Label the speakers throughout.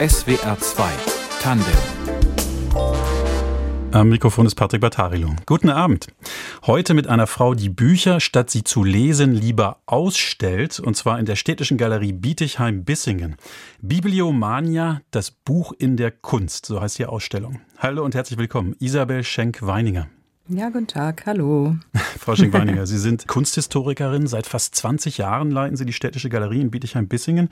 Speaker 1: SWR 2 Tandem
Speaker 2: am Mikrofon ist Patrick Bartarilo. Guten Abend. Heute mit einer Frau, die Bücher, statt sie zu lesen, lieber ausstellt, und zwar in der Städtischen Galerie Bietigheim-Bissingen. Bibliomania, das Buch in der Kunst, so heißt die Ausstellung. Hallo und herzlich willkommen, Isabel Schenk-Weininger.
Speaker 3: Ja, guten Tag, hallo.
Speaker 2: Frau Schenk-Weininger, Sie sind Kunsthistorikerin. Seit fast 20 Jahren leiten Sie die Städtische Galerie in Bietigheim-Bissingen.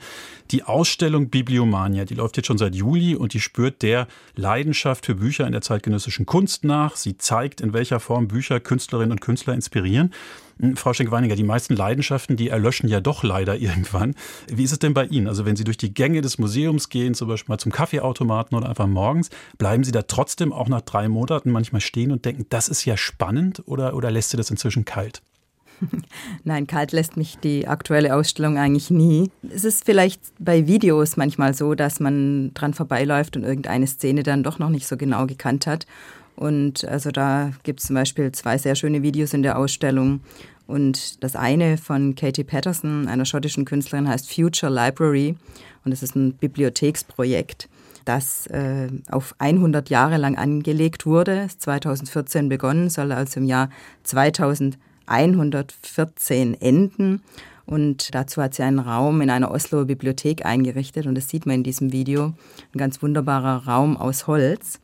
Speaker 2: Die Ausstellung Bibliomania, die läuft jetzt schon seit Juli und die spürt der Leidenschaft für Bücher in der zeitgenössischen Kunst nach. Sie zeigt, in welcher Form Bücher Künstlerinnen und Künstler inspirieren. Hm, Frau Schenk-Weininger, die meisten Leidenschaften, die erlöschen ja doch leider irgendwann. Wie ist es denn bei Ihnen? Also wenn Sie durch die Gänge des Museums gehen, zum Beispiel mal zum Kaffeeautomaten oder einfach morgens, bleiben Sie da trotzdem auch nach drei Monaten manchmal stehen und denken, das ist ja spannend oder, oder lässt Sie das inzwischen kalt?
Speaker 3: Nein, kalt lässt mich die aktuelle Ausstellung eigentlich nie. Es ist vielleicht bei Videos manchmal so, dass man dran vorbeiläuft und irgendeine Szene dann doch noch nicht so genau gekannt hat. Und also da gibt es zum Beispiel zwei sehr schöne Videos in der Ausstellung. Und das eine von Katie Patterson, einer schottischen Künstlerin, heißt Future Library. Und es ist ein Bibliotheksprojekt, das äh, auf 100 Jahre lang angelegt wurde. 2014 begonnen, soll also im Jahr 2114 enden. Und dazu hat sie einen Raum in einer Osloer Bibliothek eingerichtet. Und das sieht man in diesem Video. Ein ganz wunderbarer Raum aus Holz.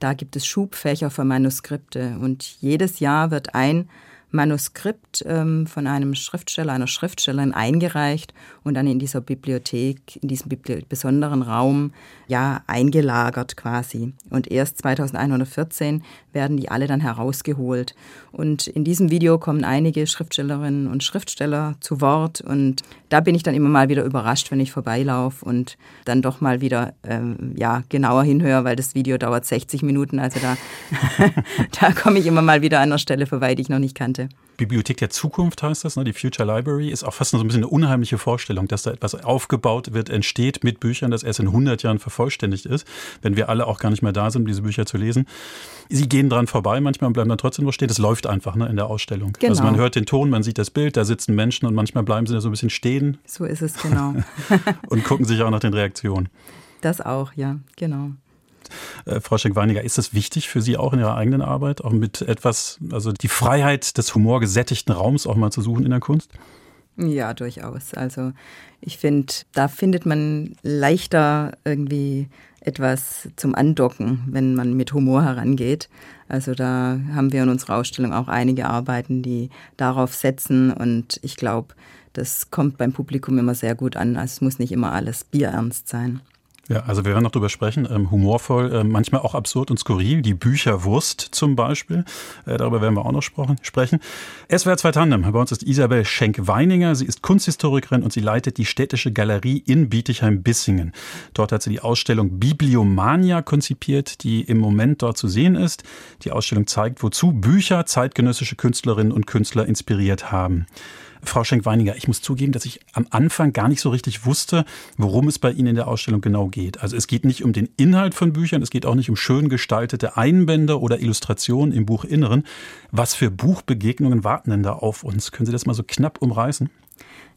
Speaker 3: Da gibt es Schubfächer für Manuskripte und jedes Jahr wird ein Manuskript ähm, von einem Schriftsteller, einer Schriftstellerin eingereicht und dann in dieser Bibliothek, in diesem Bibli besonderen Raum, ja, eingelagert quasi. Und erst 2114 werden die alle dann herausgeholt. Und in diesem Video kommen einige Schriftstellerinnen und Schriftsteller zu Wort und da bin ich dann immer mal wieder überrascht, wenn ich vorbeilaufe und dann doch mal wieder ähm, ja, genauer hinhöre, weil das Video dauert 60 Minuten. Also da, da komme ich immer mal wieder an einer Stelle vorbei, die ich noch nicht kannte. Seite.
Speaker 2: Bibliothek der Zukunft heißt das, ne? die Future Library, ist auch fast so ein bisschen eine unheimliche Vorstellung, dass da etwas aufgebaut wird, entsteht mit Büchern, das erst in 100 Jahren vervollständigt ist, wenn wir alle auch gar nicht mehr da sind, um diese Bücher zu lesen. Sie gehen dran vorbei manchmal und bleiben dann trotzdem nur stehen. Das läuft einfach ne, in der Ausstellung.
Speaker 3: Genau.
Speaker 2: Also man hört den Ton, man sieht das Bild, da sitzen Menschen und manchmal bleiben sie da so ein bisschen stehen.
Speaker 3: So ist es, genau.
Speaker 2: und gucken sich auch nach den Reaktionen.
Speaker 3: Das auch, ja, genau.
Speaker 2: Äh, Frau Schenk-Weiniger, ist das wichtig für Sie auch in Ihrer eigenen Arbeit, auch mit etwas, also die Freiheit des humorgesättigten Raums auch mal zu suchen in der Kunst?
Speaker 3: Ja, durchaus. Also ich finde, da findet man leichter irgendwie etwas zum Andocken, wenn man mit Humor herangeht. Also da haben wir in unserer Ausstellung auch einige Arbeiten, die darauf setzen und ich glaube, das kommt beim Publikum immer sehr gut an. Also es muss nicht immer alles bierernst sein.
Speaker 2: Ja, also wir werden noch drüber sprechen. Ähm, humorvoll, äh, manchmal auch absurd und skurril. Die Bücherwurst zum Beispiel. Äh, darüber werden wir auch noch sprechen. SWR 2 Tandem. Bei uns ist Isabel Schenk-Weininger. Sie ist Kunsthistorikerin und sie leitet die Städtische Galerie in Bietigheim-Bissingen. Dort hat sie die Ausstellung Bibliomania konzipiert, die im Moment dort zu sehen ist. Die Ausstellung zeigt, wozu Bücher zeitgenössische Künstlerinnen und Künstler inspiriert haben. Frau Schenk-Weininger, ich muss zugeben, dass ich am Anfang gar nicht so richtig wusste, worum es bei Ihnen in der Ausstellung genau geht. Also es geht nicht um den Inhalt von Büchern, es geht auch nicht um schön gestaltete Einbände oder Illustrationen im Buchinneren. Was für Buchbegegnungen warten denn da auf uns? Können Sie das mal so knapp umreißen?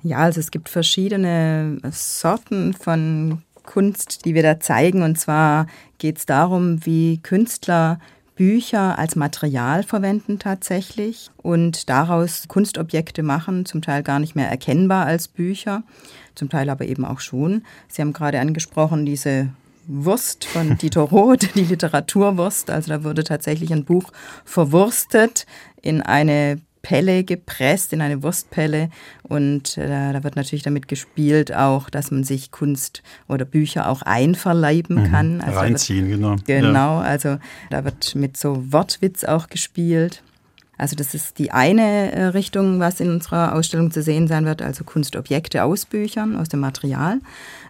Speaker 3: Ja, also es gibt verschiedene Sorten von Kunst, die wir da zeigen. Und zwar geht es darum, wie Künstler Bücher als Material verwenden tatsächlich und daraus Kunstobjekte machen, zum Teil gar nicht mehr erkennbar als Bücher, zum Teil aber eben auch schon. Sie haben gerade angesprochen, diese Wurst von Dieter Roth, die Literaturwurst. Also da wurde tatsächlich ein Buch verwurstet in eine Pelle gepresst, in eine Wurstpelle. Und äh, da wird natürlich damit gespielt auch, dass man sich Kunst oder Bücher auch einverleiben mhm. kann.
Speaker 2: Also Reinziehen,
Speaker 3: wird,
Speaker 2: genau.
Speaker 3: Genau, ja. also da wird mit so Wortwitz auch gespielt. Also das ist die eine äh, Richtung, was in unserer Ausstellung zu sehen sein wird, also Kunstobjekte aus Büchern, aus dem Material.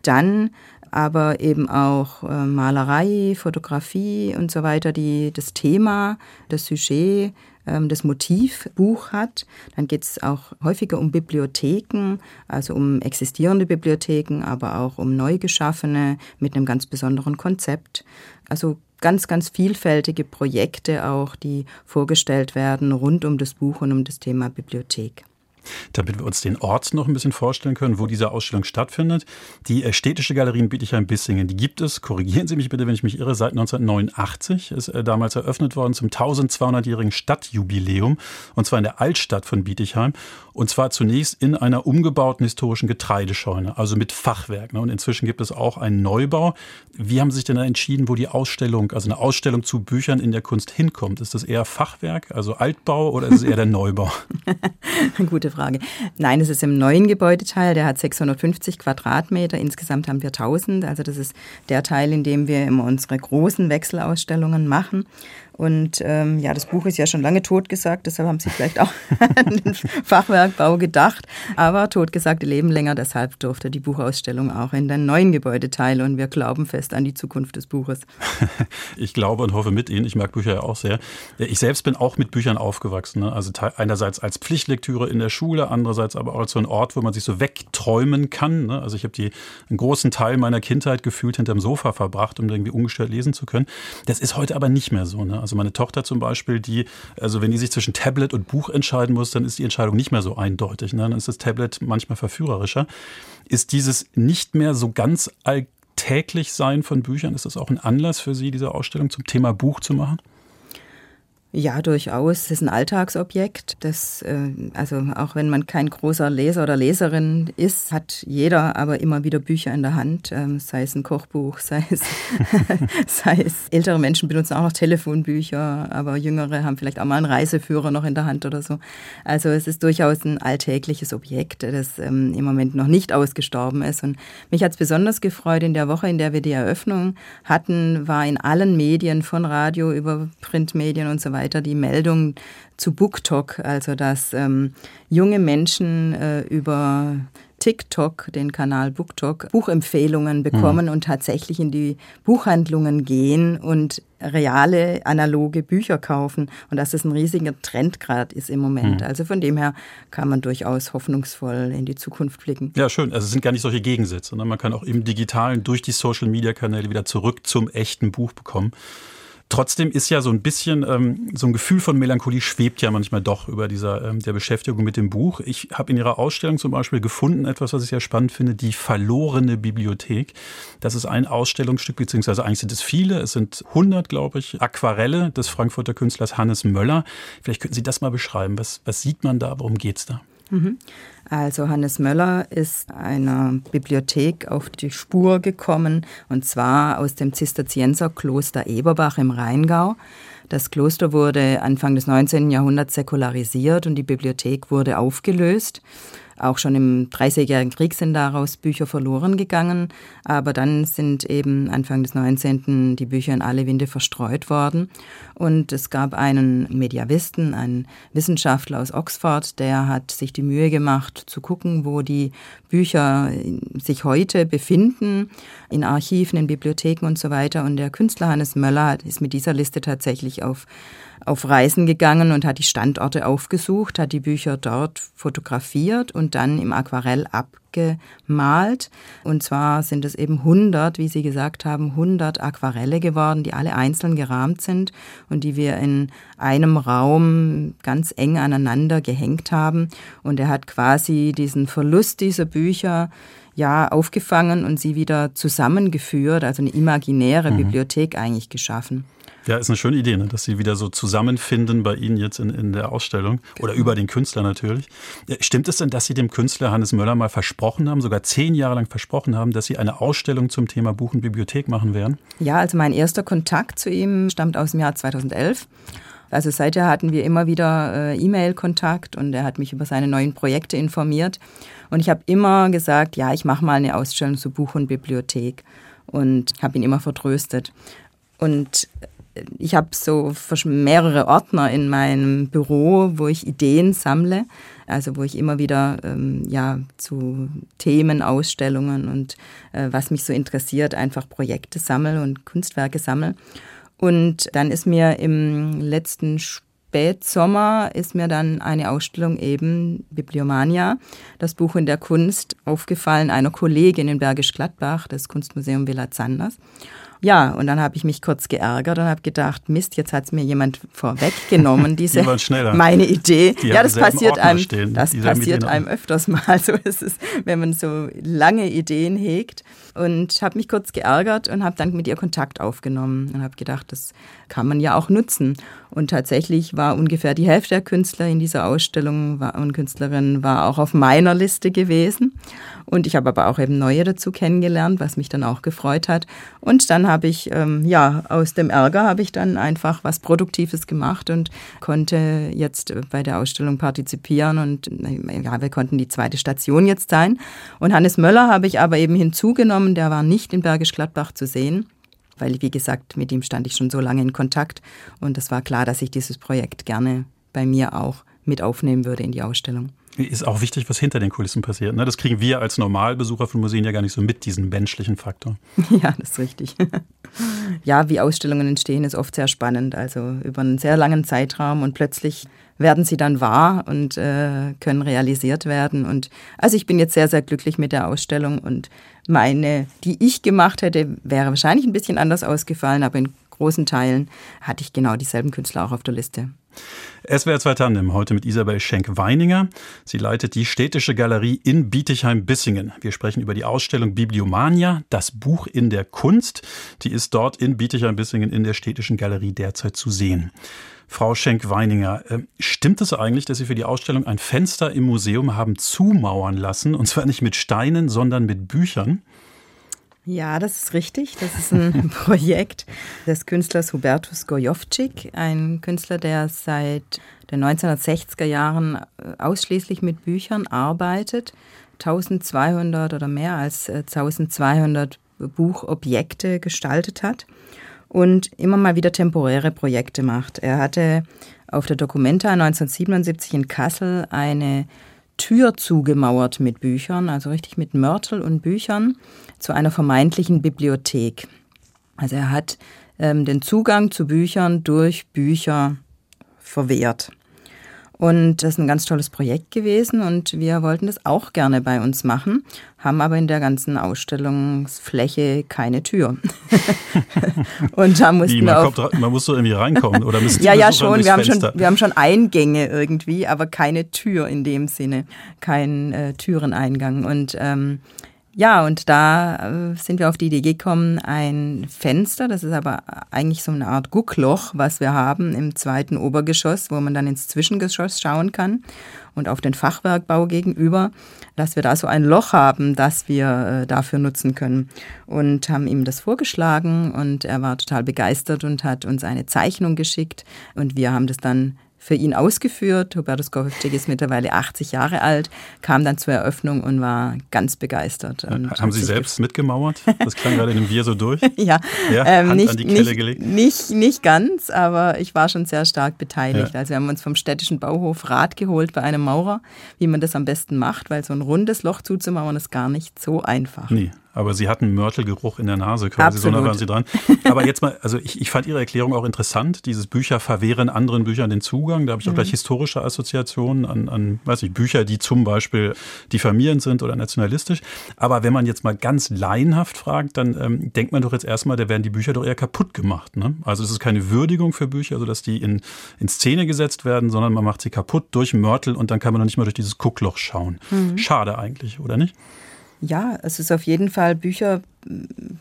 Speaker 3: Dann aber eben auch äh, Malerei, Fotografie und so weiter, die das Thema, das Sujet ähm, das Motivbuch hat. Dann geht es auch häufiger um Bibliotheken, also um existierende Bibliotheken, aber auch um neu geschaffene mit einem ganz besonderen Konzept. Also ganz, ganz vielfältige Projekte auch, die vorgestellt werden rund um das Buch und um das Thema Bibliothek.
Speaker 2: Damit wir uns den Ort noch ein bisschen vorstellen können, wo diese Ausstellung stattfindet. Die äh, Städtische Galerie in Bietigheim-Bissingen, die gibt es, korrigieren Sie mich bitte, wenn ich mich irre, seit 1989. Ist äh, damals eröffnet worden zum 1200-jährigen Stadtjubiläum. Und zwar in der Altstadt von Bietigheim. Und zwar zunächst in einer umgebauten historischen Getreidescheune, also mit Fachwerk. Ne? Und inzwischen gibt es auch einen Neubau. Wie haben Sie sich denn da entschieden, wo die Ausstellung, also eine Ausstellung zu Büchern in der Kunst hinkommt? Ist das eher Fachwerk, also Altbau, oder ist es eher der Neubau?
Speaker 3: Gute Frage. Nein, es ist im neuen Gebäudeteil, der hat 650 Quadratmeter. Insgesamt haben wir 1000. Also das ist der Teil, in dem wir immer unsere großen Wechselausstellungen machen. Und ähm, ja, das Buch ist ja schon lange totgesagt, deshalb haben Sie vielleicht auch an den Fachwerkbau gedacht. Aber totgesagte leben länger, deshalb durfte die Buchausstellung auch in den neuen Gebäudeteil und wir glauben fest an die Zukunft des Buches.
Speaker 2: Ich glaube und hoffe mit Ihnen. Ich mag Bücher ja auch sehr. Ich selbst bin auch mit Büchern aufgewachsen. Ne? Also einerseits als Pflichtlektüre in der Schule, andererseits aber auch als so ein Ort, wo man sich so wegträumen kann. Ne? Also ich habe einen großen Teil meiner Kindheit gefühlt hinterm Sofa verbracht, um irgendwie ungestört lesen zu können. Das ist heute aber nicht mehr so. Ne? Also meine Tochter zum Beispiel, die, also wenn die sich zwischen Tablet und Buch entscheiden muss, dann ist die Entscheidung nicht mehr so eindeutig. Ne? Dann ist das Tablet manchmal verführerischer. Ist dieses nicht mehr so ganz alltäglich sein von Büchern, ist das auch ein Anlass für Sie, diese Ausstellung zum Thema Buch zu machen?
Speaker 3: Ja, durchaus. Das ist ein Alltagsobjekt. Das, äh, also auch wenn man kein großer Leser oder Leserin ist, hat jeder aber immer wieder Bücher in der Hand, ähm, sei es ein Kochbuch, sei es, sei es ältere Menschen benutzen auch noch Telefonbücher, aber jüngere haben vielleicht auch mal einen Reiseführer noch in der Hand oder so. Also es ist durchaus ein alltägliches Objekt, das ähm, im Moment noch nicht ausgestorben ist. Und mich hat es besonders gefreut, in der Woche, in der wir die Eröffnung hatten, war in allen Medien, von Radio über Printmedien und so weiter, weiter die Meldung zu BookTok, also dass ähm, junge Menschen äh, über TikTok, den Kanal BookTok, Buchempfehlungen bekommen mhm. und tatsächlich in die Buchhandlungen gehen und reale analoge Bücher kaufen und dass es ein riesiger Trend gerade ist im Moment. Mhm. Also von dem her kann man durchaus hoffnungsvoll in die Zukunft blicken.
Speaker 2: Ja, schön. Also es sind gar nicht solche Gegensätze, sondern man kann auch im Digitalen durch die Social-Media-Kanäle wieder zurück zum echten Buch bekommen. Trotzdem ist ja so ein bisschen ähm, so ein Gefühl von Melancholie schwebt ja manchmal doch über dieser ähm, der Beschäftigung mit dem Buch. Ich habe in Ihrer Ausstellung zum Beispiel gefunden etwas, was ich sehr spannend finde: die verlorene Bibliothek. Das ist ein Ausstellungsstück beziehungsweise eigentlich sind es viele. Es sind 100, glaube ich, Aquarelle des Frankfurter Künstlers Hannes Möller. Vielleicht könnten Sie das mal beschreiben. Was, was sieht man da? Worum geht's da?
Speaker 3: Also Hannes Möller ist einer Bibliothek auf die Spur gekommen und zwar aus dem Zisterzienserkloster Eberbach im Rheingau. Das Kloster wurde Anfang des 19. Jahrhunderts säkularisiert und die Bibliothek wurde aufgelöst. Auch schon im Dreißigjährigen Krieg sind daraus Bücher verloren gegangen, aber dann sind eben Anfang des 19. die Bücher in alle Winde verstreut worden. Und es gab einen Mediavisten, einen Wissenschaftler aus Oxford, der hat sich die Mühe gemacht zu gucken, wo die Bücher sich heute befinden, in Archiven, in Bibliotheken und so weiter. Und der Künstler Hannes Möller ist mit dieser Liste tatsächlich auf auf Reisen gegangen und hat die Standorte aufgesucht, hat die Bücher dort fotografiert und dann im Aquarell abgemalt. Und zwar sind es eben 100, wie Sie gesagt haben, 100 Aquarelle geworden, die alle einzeln gerahmt sind und die wir in einem Raum ganz eng aneinander gehängt haben. Und er hat quasi diesen Verlust dieser Bücher ja aufgefangen und sie wieder zusammengeführt, also eine imaginäre mhm. Bibliothek eigentlich geschaffen.
Speaker 2: Ja, ist eine schöne Idee, ne? dass Sie wieder so zusammenfinden bei Ihnen jetzt in, in der Ausstellung genau. oder über den Künstler natürlich. Stimmt es denn, dass Sie dem Künstler Hannes Möller mal versprochen haben, sogar zehn Jahre lang versprochen haben, dass Sie eine Ausstellung zum Thema Buch und Bibliothek machen werden?
Speaker 3: Ja, also mein erster Kontakt zu ihm stammt aus dem Jahr 2011. Also seither hatten wir immer wieder äh, E-Mail-Kontakt und er hat mich über seine neuen Projekte informiert. Und ich habe immer gesagt, ja, ich mache mal eine Ausstellung zu Buch und Bibliothek und habe ihn immer vertröstet. Und ich habe so mehrere Ordner in meinem Büro, wo ich Ideen sammle, also wo ich immer wieder ähm, ja zu Themen, Ausstellungen und äh, was mich so interessiert, einfach Projekte sammle und Kunstwerke sammle. Und dann ist mir im letzten Spätsommer ist mir dann eine Ausstellung eben Bibliomania, das Buch in der Kunst, aufgefallen einer Kollegin in Bergisch Gladbach, das Kunstmuseum Villa Zanders. Ja, und dann habe ich mich kurz geärgert und habe gedacht, Mist, jetzt hat es mir jemand vorweggenommen, diese meine Idee.
Speaker 2: Die
Speaker 3: ja, das passiert einem, stehen, das passiert einem öfters mal. So ist es, wenn man so lange Ideen hegt. Und habe mich kurz geärgert und habe dann mit ihr Kontakt aufgenommen und habe gedacht, das kann man ja auch nutzen. Und tatsächlich war ungefähr die Hälfte der Künstler in dieser Ausstellung war, und Künstlerinnen war auch auf meiner Liste gewesen. Und ich habe aber auch eben neue dazu kennengelernt, was mich dann auch gefreut hat. Und dann habe ich, ähm, ja, aus dem Ärger habe ich dann einfach was Produktives gemacht und konnte jetzt bei der Ausstellung partizipieren. Und ja, wir konnten die zweite Station jetzt sein. Und Hannes Möller habe ich aber eben hinzugenommen, der war nicht in Bergisch Gladbach zu sehen weil, wie gesagt, mit ihm stand ich schon so lange in Kontakt und es war klar, dass ich dieses Projekt gerne bei mir auch mit aufnehmen würde in die Ausstellung.
Speaker 2: Ist auch wichtig, was hinter den Kulissen passiert. Ne? Das kriegen wir als Normalbesucher von Museen ja gar nicht so mit, diesen menschlichen Faktor.
Speaker 3: Ja, das ist richtig. Ja, wie Ausstellungen entstehen, ist oft sehr spannend. Also über einen sehr langen Zeitraum und plötzlich werden sie dann wahr und äh, können realisiert werden. Und also ich bin jetzt sehr, sehr glücklich mit der Ausstellung und meine, die ich gemacht hätte, wäre wahrscheinlich ein bisschen anders ausgefallen, aber in großen Teilen hatte ich genau dieselben Künstler auch auf der Liste.
Speaker 2: SWR 2 Tandem, heute mit Isabel Schenk-Weininger. Sie leitet die Städtische Galerie in Bietigheim-Bissingen. Wir sprechen über die Ausstellung Bibliomania, das Buch in der Kunst. Die ist dort in Bietigheim-Bissingen in der Städtischen Galerie derzeit zu sehen. Frau Schenk-Weininger, äh, stimmt es eigentlich, dass Sie für die Ausstellung ein Fenster im Museum haben zumauern lassen? Und zwar nicht mit Steinen, sondern mit Büchern?
Speaker 3: Ja, das ist richtig. Das ist ein Projekt des Künstlers Hubertus Gojovcik, ein Künstler, der seit den 1960er Jahren äh, ausschließlich mit Büchern arbeitet. 1200 oder mehr als 1200 äh, Buchobjekte gestaltet hat und immer mal wieder temporäre Projekte macht. Er hatte auf der Documenta 1977 in Kassel eine Tür zugemauert mit Büchern, also richtig mit Mörtel und Büchern, zu einer vermeintlichen Bibliothek. Also er hat ähm, den Zugang zu Büchern durch Bücher verwehrt. Und das ist ein ganz tolles Projekt gewesen und wir wollten das auch gerne bei uns machen, haben aber in der ganzen Ausstellungsfläche keine Tür.
Speaker 2: und da mussten Wie, man, wir kommt, man muss so irgendwie reinkommen oder müssen
Speaker 3: Ja, ja, schon. Wir haben schon. wir haben schon Eingänge irgendwie, aber keine Tür in dem Sinne, kein äh, Türeneingang. Und ähm, ja, und da äh, sind wir auf die Idee gekommen, ein Fenster, das ist aber eigentlich so eine Art Guckloch, was wir haben im zweiten Obergeschoss, wo man dann ins Zwischengeschoss schauen kann und auf den Fachwerkbau gegenüber, dass wir da so ein Loch haben, das wir äh, dafür nutzen können. Und haben ihm das vorgeschlagen und er war total begeistert und hat uns eine Zeichnung geschickt und wir haben das dann für ihn ausgeführt. Hubertus Gofcik ist mittlerweile 80 Jahre alt, kam dann zur Eröffnung und war ganz begeistert.
Speaker 2: Haben Sie selbst mitgemauert? Das klang gerade in dem Wir so durch.
Speaker 3: ja, ja ähm, nicht, nicht, nicht, nicht, ganz, aber ich war schon sehr stark beteiligt. Ja. Also wir haben uns vom städtischen Bauhof Rat geholt bei einem Maurer, wie man das am besten macht, weil so ein rundes Loch zuzumauern ist gar nicht so einfach.
Speaker 2: Nee, aber Sie hatten Mörtelgeruch in der Nase quasi, Absolut. so nah waren Sie dran. Aber jetzt mal, also ich, ich fand Ihre Erklärung auch interessant. Dieses Bücher verwehren anderen Büchern den Zugang. Da habe ich auch mhm. gleich historische Assoziationen an, an, weiß ich, Bücher, die zum Beispiel diffamierend sind oder nationalistisch. Aber wenn man jetzt mal ganz laienhaft fragt, dann ähm, denkt man doch jetzt erstmal, da werden die Bücher doch eher kaputt gemacht. Ne? Also es ist keine Würdigung für Bücher, also dass die in, in Szene gesetzt werden, sondern man macht sie kaputt durch Mörtel und dann kann man noch nicht mal durch dieses Guckloch schauen. Mhm. Schade eigentlich, oder nicht?
Speaker 3: Ja, es ist auf jeden Fall Bücher,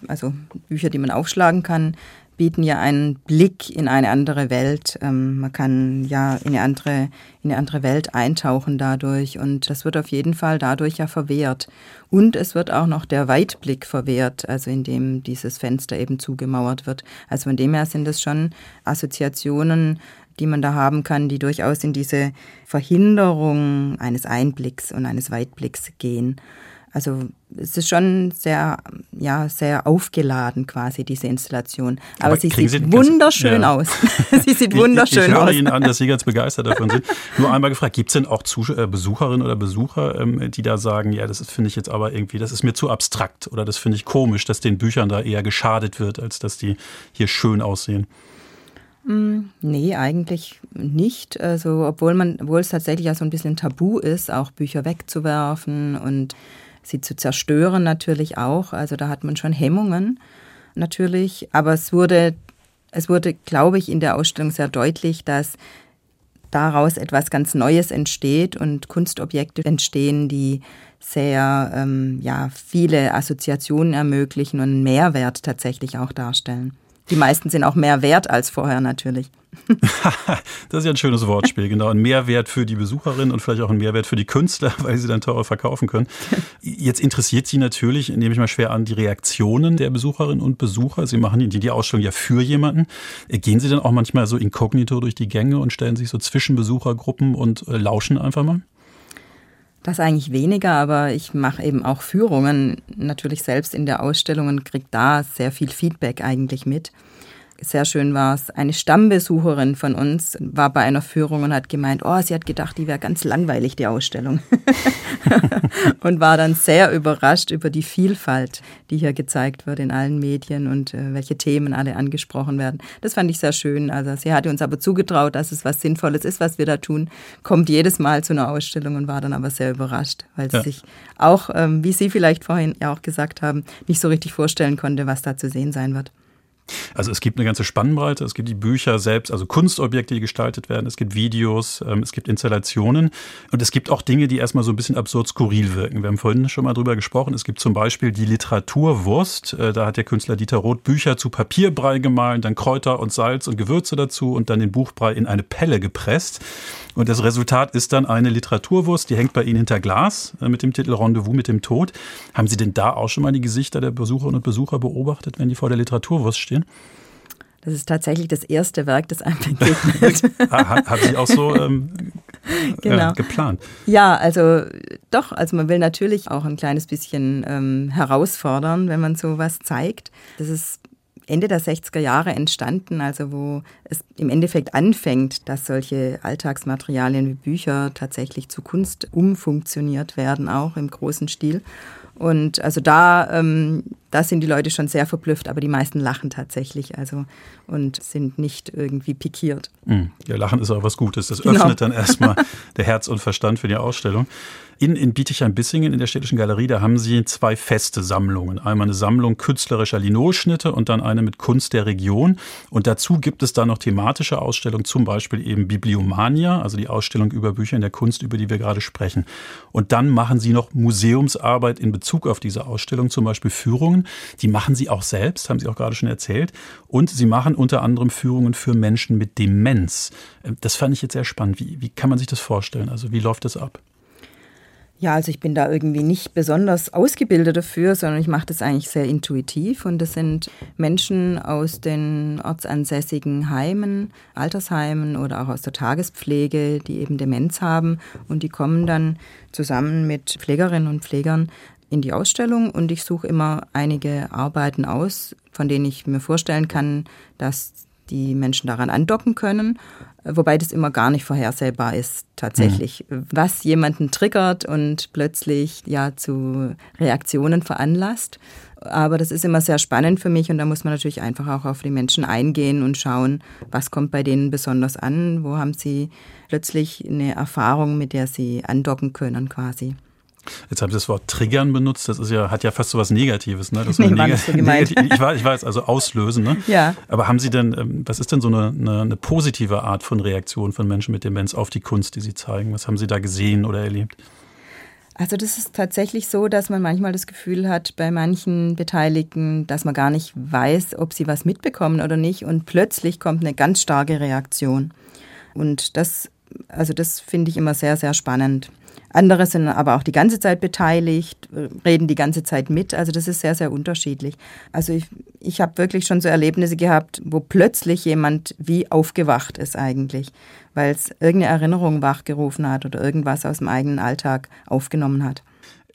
Speaker 3: also Bücher, die man aufschlagen kann, bieten ja einen Blick in eine andere Welt. Ähm, man kann ja in eine andere, in eine andere Welt eintauchen dadurch und das wird auf jeden Fall dadurch ja verwehrt. Und es wird auch noch der Weitblick verwehrt, also indem dieses Fenster eben zugemauert wird. Also von dem her sind es schon Assoziationen, die man da haben kann, die durchaus in diese Verhinderung eines Einblicks und eines Weitblicks gehen. Also es ist schon sehr, ja, sehr aufgeladen quasi, diese Installation. Aber, Aber sie sieht sie wunderschön ja. aus. sie sieht wunderschön
Speaker 2: ich, ich
Speaker 3: aus.
Speaker 2: Ich Ihnen an, dass Sie ganz begeistert davon sind. Nur einmal gefragt, gibt es denn auch Zus äh, Besucherinnen oder Besucher, ähm, die da sagen, ja, das finde ich jetzt aber irgendwie, das ist mir zu abstrakt oder das finde ich komisch, dass den Büchern da eher geschadet wird, als dass die hier schön aussehen?
Speaker 3: Mm, nee, eigentlich nicht. Also, obwohl man, obwohl es tatsächlich ja so ein bisschen tabu ist, auch Bücher wegzuwerfen und sie zu zerstören natürlich auch. Also da hat man schon Hemmungen natürlich. Aber es wurde, es wurde, glaube ich, in der Ausstellung sehr deutlich, dass daraus etwas ganz Neues entsteht und Kunstobjekte entstehen, die sehr ähm, ja, viele Assoziationen ermöglichen und einen Mehrwert tatsächlich auch darstellen. Die meisten sind auch mehr wert als vorher natürlich.
Speaker 2: das ist ja ein schönes Wortspiel, genau. Ein Mehrwert für die Besucherin und vielleicht auch ein Mehrwert für die Künstler, weil sie dann teurer verkaufen können. Jetzt interessiert Sie natürlich, nehme ich mal schwer an, die Reaktionen der Besucherinnen und Besucher. Sie machen die, die Ausstellung ja für jemanden. Gehen Sie dann auch manchmal so inkognito durch die Gänge und stellen sich so zwischen Besuchergruppen und äh, lauschen einfach mal?
Speaker 3: Das eigentlich weniger, aber ich mache eben auch Führungen. Natürlich selbst in der Ausstellung und kriege da sehr viel Feedback eigentlich mit sehr schön war es, eine Stammbesucherin von uns war bei einer Führung und hat gemeint, oh, sie hat gedacht, die wäre ganz langweilig, die Ausstellung. und war dann sehr überrascht über die Vielfalt, die hier gezeigt wird in allen Medien und äh, welche Themen alle angesprochen werden. Das fand ich sehr schön. Also sie hatte uns aber zugetraut, dass es was Sinnvolles ist, was wir da tun, kommt jedes Mal zu einer Ausstellung und war dann aber sehr überrascht, weil sie ja. sich auch, ähm, wie Sie vielleicht vorhin ja auch gesagt haben, nicht so richtig vorstellen konnte, was da zu sehen sein wird.
Speaker 2: Also es gibt eine ganze Spannbreite. Es gibt die Bücher selbst, also Kunstobjekte, die gestaltet werden. Es gibt Videos, ähm, es gibt Installationen und es gibt auch Dinge, die erstmal so ein bisschen absurd skurril wirken. Wir haben vorhin schon mal drüber gesprochen. Es gibt zum Beispiel die Literaturwurst. Äh, da hat der Künstler Dieter Roth Bücher zu Papierbrei gemahlen, dann Kräuter und Salz und Gewürze dazu und dann den Buchbrei in eine Pelle gepresst. Und das Resultat ist dann eine Literaturwurst, die hängt bei Ihnen hinter Glas äh, mit dem Titel Rendezvous mit dem Tod. Haben Sie denn da auch schon mal die Gesichter der Besucherinnen und Besucher beobachtet, wenn die vor der Literaturwurst stehen?
Speaker 3: Das ist tatsächlich das erste Werk, das einem begegnet.
Speaker 2: Hat, hat sie auch so ähm, genau. äh, geplant?
Speaker 3: Ja, also doch. Also man will natürlich auch ein kleines bisschen ähm, herausfordern, wenn man sowas zeigt. Das ist Ende der 60er Jahre entstanden, also wo es im Endeffekt anfängt, dass solche Alltagsmaterialien wie Bücher tatsächlich zu Kunst umfunktioniert werden, auch im großen Stil. Und also da, ähm, da sind die Leute schon sehr verblüfft, aber die meisten lachen tatsächlich also und sind nicht irgendwie pikiert.
Speaker 2: Hm. Ja, Lachen ist auch was Gutes. Das genau. öffnet dann erstmal der Herz und Verstand für die Ausstellung. In, in Bietigheim-Bissingen in der Städtischen Galerie, da haben Sie zwei feste Sammlungen. Einmal eine Sammlung künstlerischer Linolschnitte und dann eine mit Kunst der Region. Und dazu gibt es da noch thematische Ausstellungen, zum Beispiel eben Bibliomania, also die Ausstellung über Bücher in der Kunst, über die wir gerade sprechen. Und dann machen Sie noch Museumsarbeit in Bezug auf diese Ausstellung, zum Beispiel Führungen. Die machen Sie auch selbst, haben Sie auch gerade schon erzählt. Und Sie machen unter anderem Führungen für Menschen mit Demenz. Das fand ich jetzt sehr spannend. Wie, wie kann man sich das vorstellen? Also wie läuft das ab?
Speaker 3: Ja, also ich bin da irgendwie nicht besonders ausgebildet dafür, sondern ich mache das eigentlich sehr intuitiv. Und das sind Menschen aus den ortsansässigen Heimen, Altersheimen oder auch aus der Tagespflege, die eben Demenz haben. Und die kommen dann zusammen mit Pflegerinnen und Pflegern in die Ausstellung und ich suche immer einige Arbeiten aus, von denen ich mir vorstellen kann, dass die Menschen daran andocken können, wobei das immer gar nicht vorhersehbar ist tatsächlich, mhm. was jemanden triggert und plötzlich ja zu Reaktionen veranlasst. Aber das ist immer sehr spannend für mich und da muss man natürlich einfach auch auf die Menschen eingehen und schauen, was kommt bei denen besonders an, wo haben sie plötzlich eine Erfahrung, mit der sie andocken können quasi.
Speaker 2: Jetzt haben Sie das Wort Triggern benutzt. Das ist ja, hat ja fast so was Negatives, ne? Das nee, neg so gemeint. ich, weiß, ich weiß, also auslösen, ne?
Speaker 3: Ja.
Speaker 2: Aber haben Sie denn, ähm, was ist denn so eine, eine, eine positive Art von Reaktion von Menschen mit Demenz auf die Kunst, die Sie zeigen? Was haben Sie da gesehen oder erlebt?
Speaker 3: Also das ist tatsächlich so, dass man manchmal das Gefühl hat bei manchen Beteiligten, dass man gar nicht weiß, ob sie was mitbekommen oder nicht und plötzlich kommt eine ganz starke Reaktion. Und das, also das finde ich immer sehr, sehr spannend. Andere sind aber auch die ganze Zeit beteiligt, reden die ganze Zeit mit. Also das ist sehr, sehr unterschiedlich. Also ich, ich habe wirklich schon so Erlebnisse gehabt, wo plötzlich jemand wie aufgewacht ist eigentlich, weil es irgendeine Erinnerung wachgerufen hat oder irgendwas aus dem eigenen Alltag aufgenommen hat.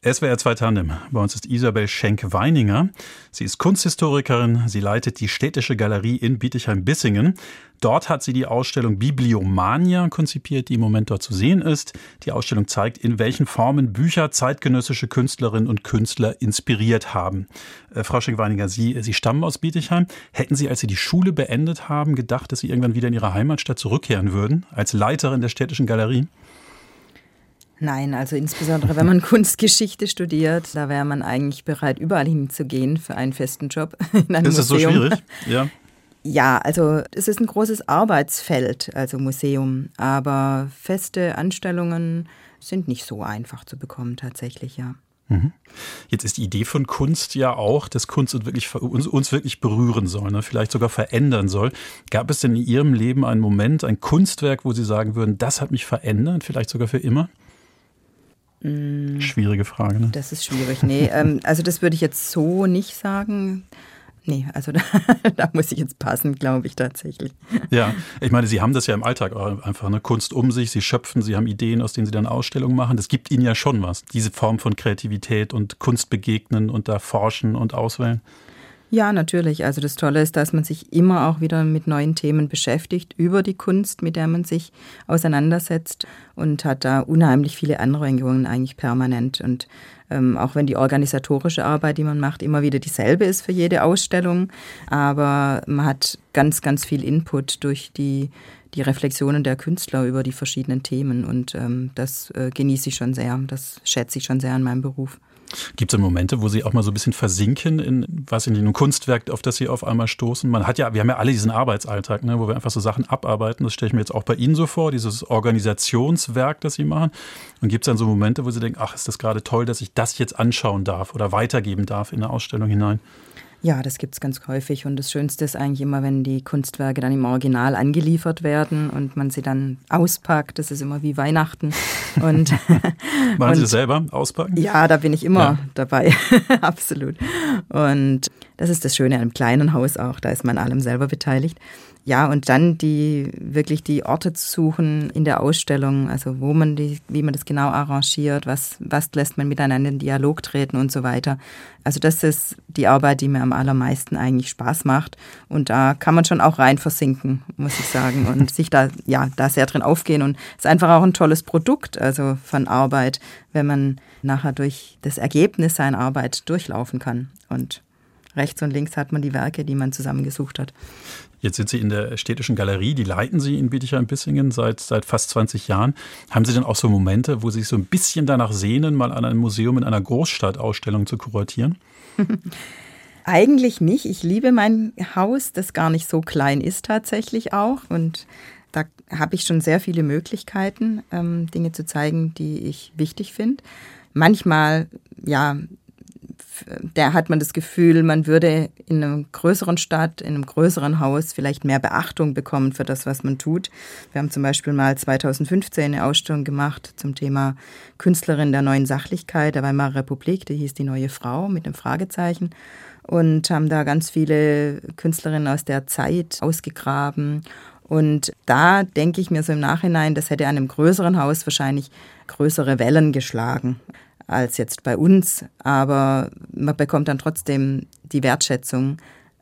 Speaker 2: SWR 2 Tandem. Bei uns ist Isabel Schenk-Weininger. Sie ist Kunsthistorikerin. Sie leitet die Städtische Galerie in Bietigheim-Bissingen. Dort hat sie die Ausstellung Bibliomania konzipiert, die im Moment dort zu sehen ist. Die Ausstellung zeigt, in welchen Formen Bücher zeitgenössische Künstlerinnen und Künstler inspiriert haben. Äh, Frau Schenk-Weininger, sie, sie stammen aus Bietigheim. Hätten Sie, als Sie die Schule beendet haben, gedacht, dass Sie irgendwann wieder in Ihre Heimatstadt zurückkehren würden, als Leiterin der Städtischen Galerie?
Speaker 3: Nein, also insbesondere wenn man Kunstgeschichte studiert, da wäre man eigentlich bereit, überall hinzugehen für einen festen Job.
Speaker 2: In einem ist es so schwierig?
Speaker 3: Ja. Ja, also es ist ein großes Arbeitsfeld, also Museum, aber feste Anstellungen sind nicht so einfach zu bekommen tatsächlich, ja.
Speaker 2: Mhm. Jetzt ist die Idee von Kunst ja auch, dass Kunst uns wirklich, uns, uns wirklich berühren soll, ne? vielleicht sogar verändern soll. Gab es denn in Ihrem Leben einen Moment, ein Kunstwerk, wo Sie sagen würden, das hat mich verändert, vielleicht sogar für immer? Mm. Schwierige Frage. Ne?
Speaker 3: Das ist schwierig. Nee, ähm, also das würde ich jetzt so nicht sagen. Nee, also da, da muss ich jetzt passen, glaube ich tatsächlich.
Speaker 2: Ja, ich meine, Sie haben das ja im Alltag auch einfach, eine Kunst um sich, Sie schöpfen, Sie haben Ideen, aus denen Sie dann Ausstellungen machen. Das gibt Ihnen ja schon was, diese Form von Kreativität und Kunst begegnen und da forschen und auswählen.
Speaker 3: Ja, natürlich. Also das Tolle ist, dass man sich immer auch wieder mit neuen Themen beschäftigt über die Kunst, mit der man sich auseinandersetzt und hat da unheimlich viele Anregungen eigentlich permanent. Und ähm, auch wenn die organisatorische Arbeit, die man macht, immer wieder dieselbe ist für jede Ausstellung, aber man hat ganz, ganz viel Input durch die die Reflexionen der Künstler über die verschiedenen Themen und ähm, das äh, genieße ich schon sehr, das schätze ich schon sehr an meinem Beruf.
Speaker 2: Gibt es Momente, wo Sie auch mal so ein bisschen versinken in was in einem Kunstwerk, auf das Sie auf einmal stoßen? Man hat ja, wir haben ja alle diesen Arbeitsalltag, ne, wo wir einfach so Sachen abarbeiten. Das stelle ich mir jetzt auch bei Ihnen so vor, dieses Organisationswerk, das Sie machen. Und gibt es dann so Momente, wo Sie denken, ach, ist das gerade toll, dass ich das jetzt anschauen darf oder weitergeben darf in eine Ausstellung hinein?
Speaker 3: Ja, das gibt es ganz häufig. Und das Schönste ist eigentlich immer, wenn die Kunstwerke dann im Original angeliefert werden und man sie dann auspackt. Das ist immer wie Weihnachten.
Speaker 2: Und, Machen Sie das selber auspacken?
Speaker 3: Ja, da bin ich immer ja. dabei. Absolut. Und das ist das Schöne an einem kleinen Haus auch. Da ist man allem selber beteiligt. Ja, und dann die wirklich die Orte zu suchen in der Ausstellung, also wo man die, wie man das genau arrangiert, was, was lässt man miteinander in Dialog treten und so weiter. Also das ist die Arbeit, die mir am allermeisten eigentlich Spaß macht. Und da kann man schon auch rein versinken, muss ich sagen. Und sich da, ja, da sehr drin aufgehen. Und es ist einfach auch ein tolles Produkt, also von Arbeit, wenn man nachher durch das Ergebnis seiner Arbeit durchlaufen kann. Und rechts und links hat man die Werke, die man zusammengesucht hat.
Speaker 2: Jetzt sind Sie in der Städtischen Galerie, die leiten Sie in Bietigheim-Bissingen seit, seit fast 20 Jahren. Haben Sie denn auch so Momente, wo Sie sich so ein bisschen danach sehnen, mal an einem Museum in einer Großstadt Ausstellung zu kuratieren?
Speaker 3: Eigentlich nicht. Ich liebe mein Haus, das gar nicht so klein ist tatsächlich auch. Und da habe ich schon sehr viele Möglichkeiten, ähm, Dinge zu zeigen, die ich wichtig finde. Manchmal, ja, da hat man das Gefühl, man würde in einer größeren Stadt, in einem größeren Haus vielleicht mehr Beachtung bekommen für das, was man tut. Wir haben zum Beispiel mal 2015 eine Ausstellung gemacht zum Thema Künstlerin der neuen Sachlichkeit der Weimarer Republik, die hieß Die neue Frau mit dem Fragezeichen und haben da ganz viele Künstlerinnen aus der Zeit ausgegraben. Und da denke ich mir so im Nachhinein, das hätte einem größeren Haus wahrscheinlich größere Wellen geschlagen als jetzt bei uns, aber man bekommt dann trotzdem die Wertschätzung,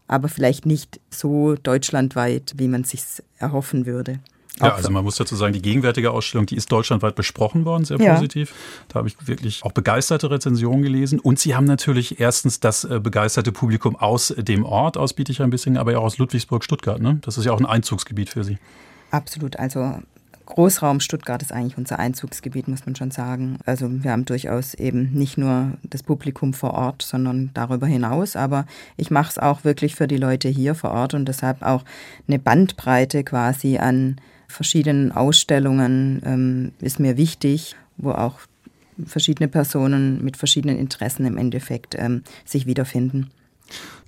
Speaker 3: aber vielleicht nicht so deutschlandweit, wie man sich erhoffen würde.
Speaker 2: Ja, also man muss dazu sagen, die gegenwärtige Ausstellung, die ist deutschlandweit besprochen worden, sehr positiv. Ja. Da habe ich wirklich auch begeisterte Rezensionen gelesen. Und Sie haben natürlich erstens das äh, begeisterte Publikum aus dem Ort, aus Bietigheim-Bissingen, aber ja auch aus Ludwigsburg-Stuttgart. Ne? Das ist ja auch ein Einzugsgebiet für Sie.
Speaker 3: Absolut. Also Großraum Stuttgart ist eigentlich unser Einzugsgebiet, muss man schon sagen. Also wir haben durchaus eben nicht nur das Publikum vor Ort, sondern darüber hinaus. Aber ich mache es auch wirklich für die Leute hier vor Ort und deshalb auch eine Bandbreite quasi an verschiedenen Ausstellungen ähm, ist mir wichtig, wo auch verschiedene Personen mit verschiedenen Interessen im Endeffekt ähm, sich wiederfinden.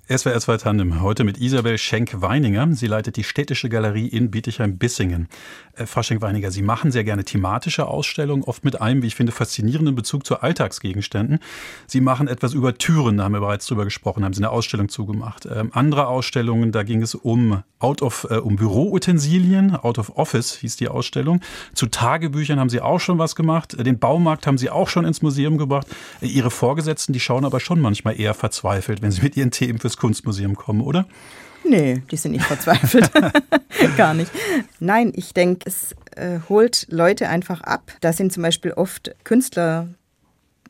Speaker 2: SWR 2 Tandem, heute mit Isabel Schenk-Weininger. Sie leitet die Städtische Galerie in Bietigheim-Bissingen. Äh, Frau Schenk-Weininger, Sie machen sehr gerne thematische Ausstellungen, oft mit einem, wie ich finde, faszinierenden Bezug zu Alltagsgegenständen. Sie machen etwas über Türen, da haben wir bereits drüber gesprochen, haben Sie eine Ausstellung zugemacht. Ähm, andere Ausstellungen, da ging es um Out of, äh, um Büroutensilien, Out of Office hieß die Ausstellung. Zu Tagebüchern haben Sie auch schon was gemacht. Den Baumarkt haben Sie auch schon ins Museum gebracht. Äh, Ihre Vorgesetzten, die schauen aber schon manchmal eher verzweifelt, wenn Sie mit Ihren Themen fürs Kunstmuseum kommen, oder?
Speaker 3: Nee, die sind nicht verzweifelt. Gar nicht. Nein, ich denke, es äh, holt Leute einfach ab. Da sind zum Beispiel oft Künstler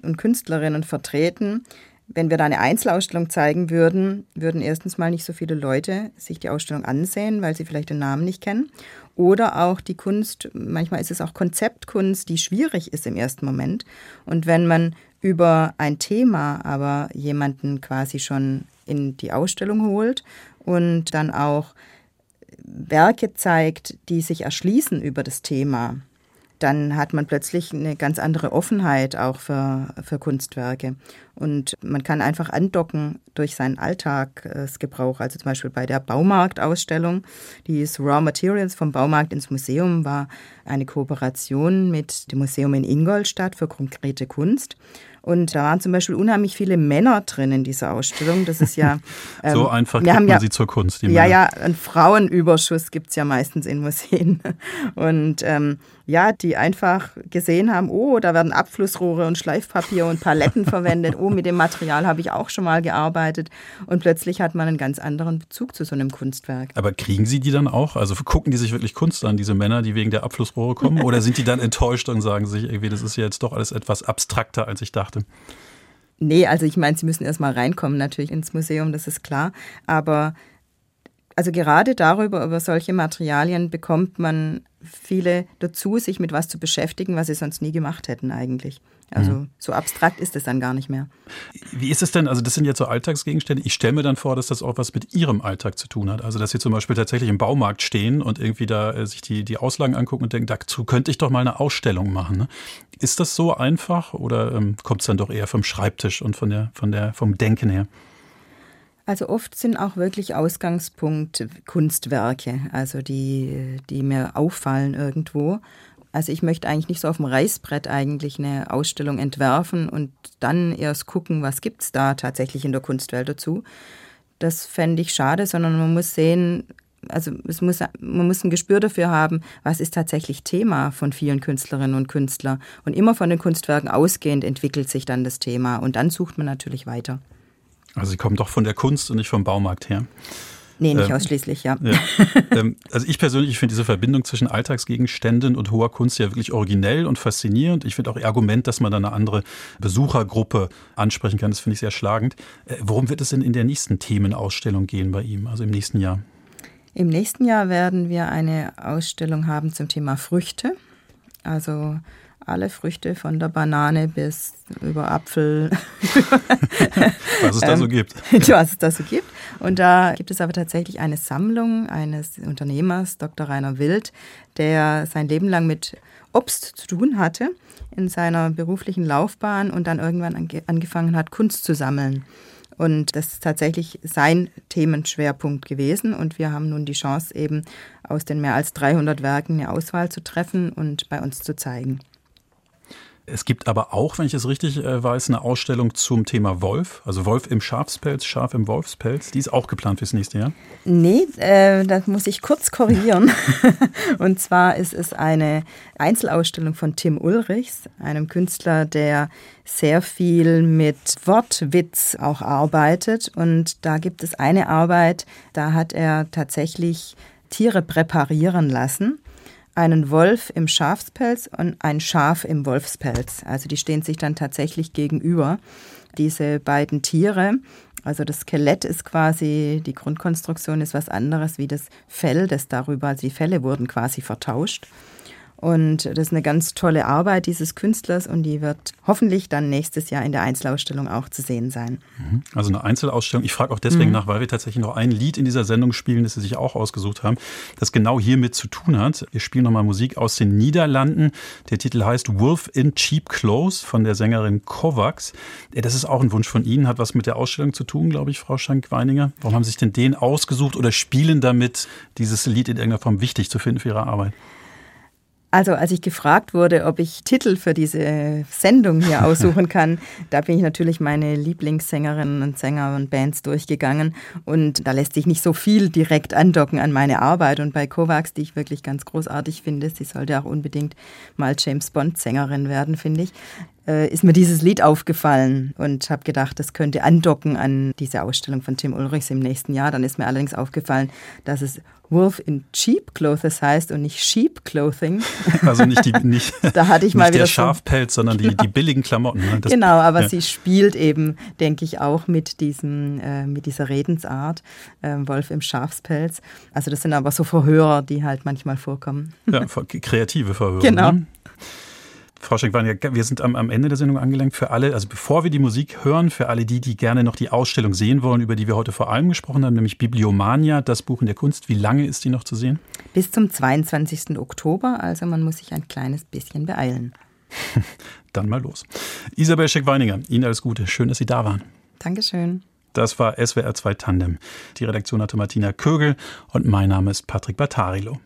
Speaker 3: und Künstlerinnen vertreten. Wenn wir da eine Einzelausstellung zeigen würden, würden erstens mal nicht so viele Leute sich die Ausstellung ansehen, weil sie vielleicht den Namen nicht kennen. Oder auch die Kunst, manchmal ist es auch Konzeptkunst, die schwierig ist im ersten Moment. Und wenn man über ein Thema aber jemanden quasi schon in die Ausstellung holt und dann auch Werke zeigt, die sich erschließen über das Thema, dann hat man plötzlich eine ganz andere Offenheit auch für, für Kunstwerke. Und man kann einfach andocken durch seinen Alltagsgebrauch. Also zum Beispiel bei der Baumarktausstellung, die ist Raw Materials vom Baumarkt ins Museum, war eine Kooperation mit dem Museum in Ingolstadt für konkrete Kunst. Und da waren zum Beispiel unheimlich viele Männer drin in dieser Ausstellung. Das ist ja.
Speaker 2: Ähm, so einfach wir man
Speaker 3: ja,
Speaker 2: sie zur Kunst.
Speaker 3: ja, Männer. ja, einen Frauenüberschuss gibt es ja meistens in Museen. Und ähm, ja, die einfach gesehen haben, oh, da werden Abflussrohre und Schleifpapier und Paletten verwendet. Oh, mit dem Material habe ich auch schon mal gearbeitet. Und plötzlich hat man einen ganz anderen Bezug zu so einem Kunstwerk.
Speaker 2: Aber kriegen Sie die dann auch? Also gucken die sich wirklich Kunst an, diese Männer, die wegen der Abflussrohre kommen? Oder sind die dann enttäuscht und sagen sich irgendwie, das ist jetzt doch alles etwas abstrakter, als ich dachte?
Speaker 3: Nee, also ich meine, sie müssen erstmal reinkommen natürlich ins Museum, das ist klar. Aber also gerade darüber, über solche Materialien bekommt man viele dazu, sich mit was zu beschäftigen, was sie sonst nie gemacht hätten eigentlich. Also mhm. so abstrakt ist es dann gar nicht mehr.
Speaker 2: Wie ist es denn, also das sind jetzt so Alltagsgegenstände, ich stelle mir dann vor, dass das auch was mit Ihrem Alltag zu tun hat. Also dass Sie zum Beispiel tatsächlich im Baumarkt stehen und irgendwie da äh, sich die, die Auslagen angucken und denken, dazu könnte ich doch mal eine Ausstellung machen. Ne? Ist das so einfach oder ähm, kommt es dann doch eher vom Schreibtisch und von der, von der, vom Denken her?
Speaker 3: Also oft sind auch wirklich Ausgangspunkt Kunstwerke, also die, die mir auffallen irgendwo. Also ich möchte eigentlich nicht so auf dem Reißbrett eigentlich eine Ausstellung entwerfen und dann erst gucken, was gibt es da tatsächlich in der Kunstwelt dazu. Das fände ich schade, sondern man muss sehen, also es muss, man muss ein Gespür dafür haben, was ist tatsächlich Thema von vielen Künstlerinnen und Künstlern. Und immer von den Kunstwerken ausgehend entwickelt sich dann das Thema und dann sucht man natürlich weiter.
Speaker 2: Also Sie kommen doch von der Kunst und nicht vom Baumarkt her.
Speaker 3: Nee, nicht ähm, ausschließlich, ja. ja.
Speaker 2: Ähm, also ich persönlich finde diese Verbindung zwischen Alltagsgegenständen und hoher Kunst ja wirklich originell und faszinierend. Ich finde auch Ihr Argument, dass man da eine andere Besuchergruppe ansprechen kann, das finde ich sehr schlagend. Äh, worum wird es denn in der nächsten Themenausstellung gehen bei ihm, also im nächsten Jahr?
Speaker 3: Im nächsten Jahr werden wir eine Ausstellung haben zum Thema Früchte. Also alle Früchte von der Banane bis über Apfel.
Speaker 2: was es da so ähm, gibt.
Speaker 3: was es da so gibt. Und da gibt es aber tatsächlich eine Sammlung eines Unternehmers, Dr. Rainer Wild, der sein Leben lang mit Obst zu tun hatte in seiner beruflichen Laufbahn und dann irgendwann angefangen hat, Kunst zu sammeln. Und das ist tatsächlich sein Themenschwerpunkt gewesen. Und wir haben nun die Chance, eben aus den mehr als 300 Werken eine Auswahl zu treffen und bei uns zu zeigen.
Speaker 2: Es gibt aber auch, wenn ich es richtig äh, weiß, eine Ausstellung zum Thema Wolf. Also Wolf im Schafspelz, Schaf im Wolfspelz. Die ist auch geplant fürs nächste Jahr.
Speaker 3: Nee, äh, das muss ich kurz korrigieren. Und zwar ist es eine Einzelausstellung von Tim Ulrichs, einem Künstler, der sehr viel mit Wortwitz auch arbeitet. Und da gibt es eine Arbeit, da hat er tatsächlich Tiere präparieren lassen einen Wolf im Schafspelz und ein Schaf im Wolfspelz. Also die stehen sich dann tatsächlich gegenüber, diese beiden Tiere. Also das Skelett ist quasi, die Grundkonstruktion ist was anderes wie das Fell, das darüber, also die Felle wurden quasi vertauscht. Und das ist eine ganz tolle Arbeit dieses Künstlers und die wird hoffentlich dann nächstes Jahr in der Einzelausstellung auch zu sehen sein.
Speaker 2: Mhm. Also eine Einzelausstellung. Ich frage auch deswegen mhm. nach, weil wir tatsächlich noch ein Lied in dieser Sendung spielen, das Sie sich auch ausgesucht haben, das genau hiermit zu tun hat. Wir spielen nochmal Musik aus den Niederlanden. Der Titel heißt Wolf in Cheap Clothes von der Sängerin Kovacs. Das ist auch ein Wunsch von Ihnen, hat was mit der Ausstellung zu tun, glaube ich, Frau Schank-Weininger. Warum haben Sie sich denn den ausgesucht oder spielen damit, dieses Lied in irgendeiner Form wichtig zu finden für Ihre Arbeit?
Speaker 3: Also als ich gefragt wurde, ob ich Titel für diese Sendung hier aussuchen kann, da bin ich natürlich meine Lieblingssängerinnen und Sänger und Bands durchgegangen. Und da lässt sich nicht so viel direkt andocken an meine Arbeit. Und bei Kovacs, die ich wirklich ganz großartig finde, sie sollte auch unbedingt mal James Bond Sängerin werden, finde ich, äh, ist mir dieses Lied aufgefallen und habe gedacht, das könnte andocken an diese Ausstellung von Tim Ulrichs im nächsten Jahr. Dann ist mir allerdings aufgefallen, dass es Wolf in Cheap Clothes heißt und nicht Sheep Clothing.
Speaker 2: Also nicht die nicht,
Speaker 3: da hatte ich mal wieder
Speaker 2: der Schafpelz, so, sondern die, genau. die billigen Klamotten. Ne?
Speaker 3: Das, genau, aber ja. sie spielt eben, denke ich, auch mit diesem äh, mit dieser Redensart äh, Wolf im Schafspelz. Also das sind aber so Verhörer, die halt manchmal vorkommen.
Speaker 2: Ja, kreative Verhörer.
Speaker 3: Genau.
Speaker 2: Ne? Frau Schenk-Wein, wir sind am, am, Ende der Sendung angelangt. Für alle, also bevor wir die Musik hören, für alle die, die gerne noch die Ausstellung sehen wollen, über die wir heute vor allem gesprochen haben, nämlich Bibliomania, das Buch in der Kunst. Wie lange ist die noch zu sehen?
Speaker 3: Bis zum 22. Oktober, also man muss sich ein kleines bisschen beeilen.
Speaker 2: Dann mal los. Isabel Scheck-Weininger, Ihnen alles Gute. Schön, dass Sie da waren.
Speaker 3: Dankeschön.
Speaker 2: Das war SWR 2 Tandem. Die Redaktion hatte Martina Kögel und mein Name ist Patrick Battarilo.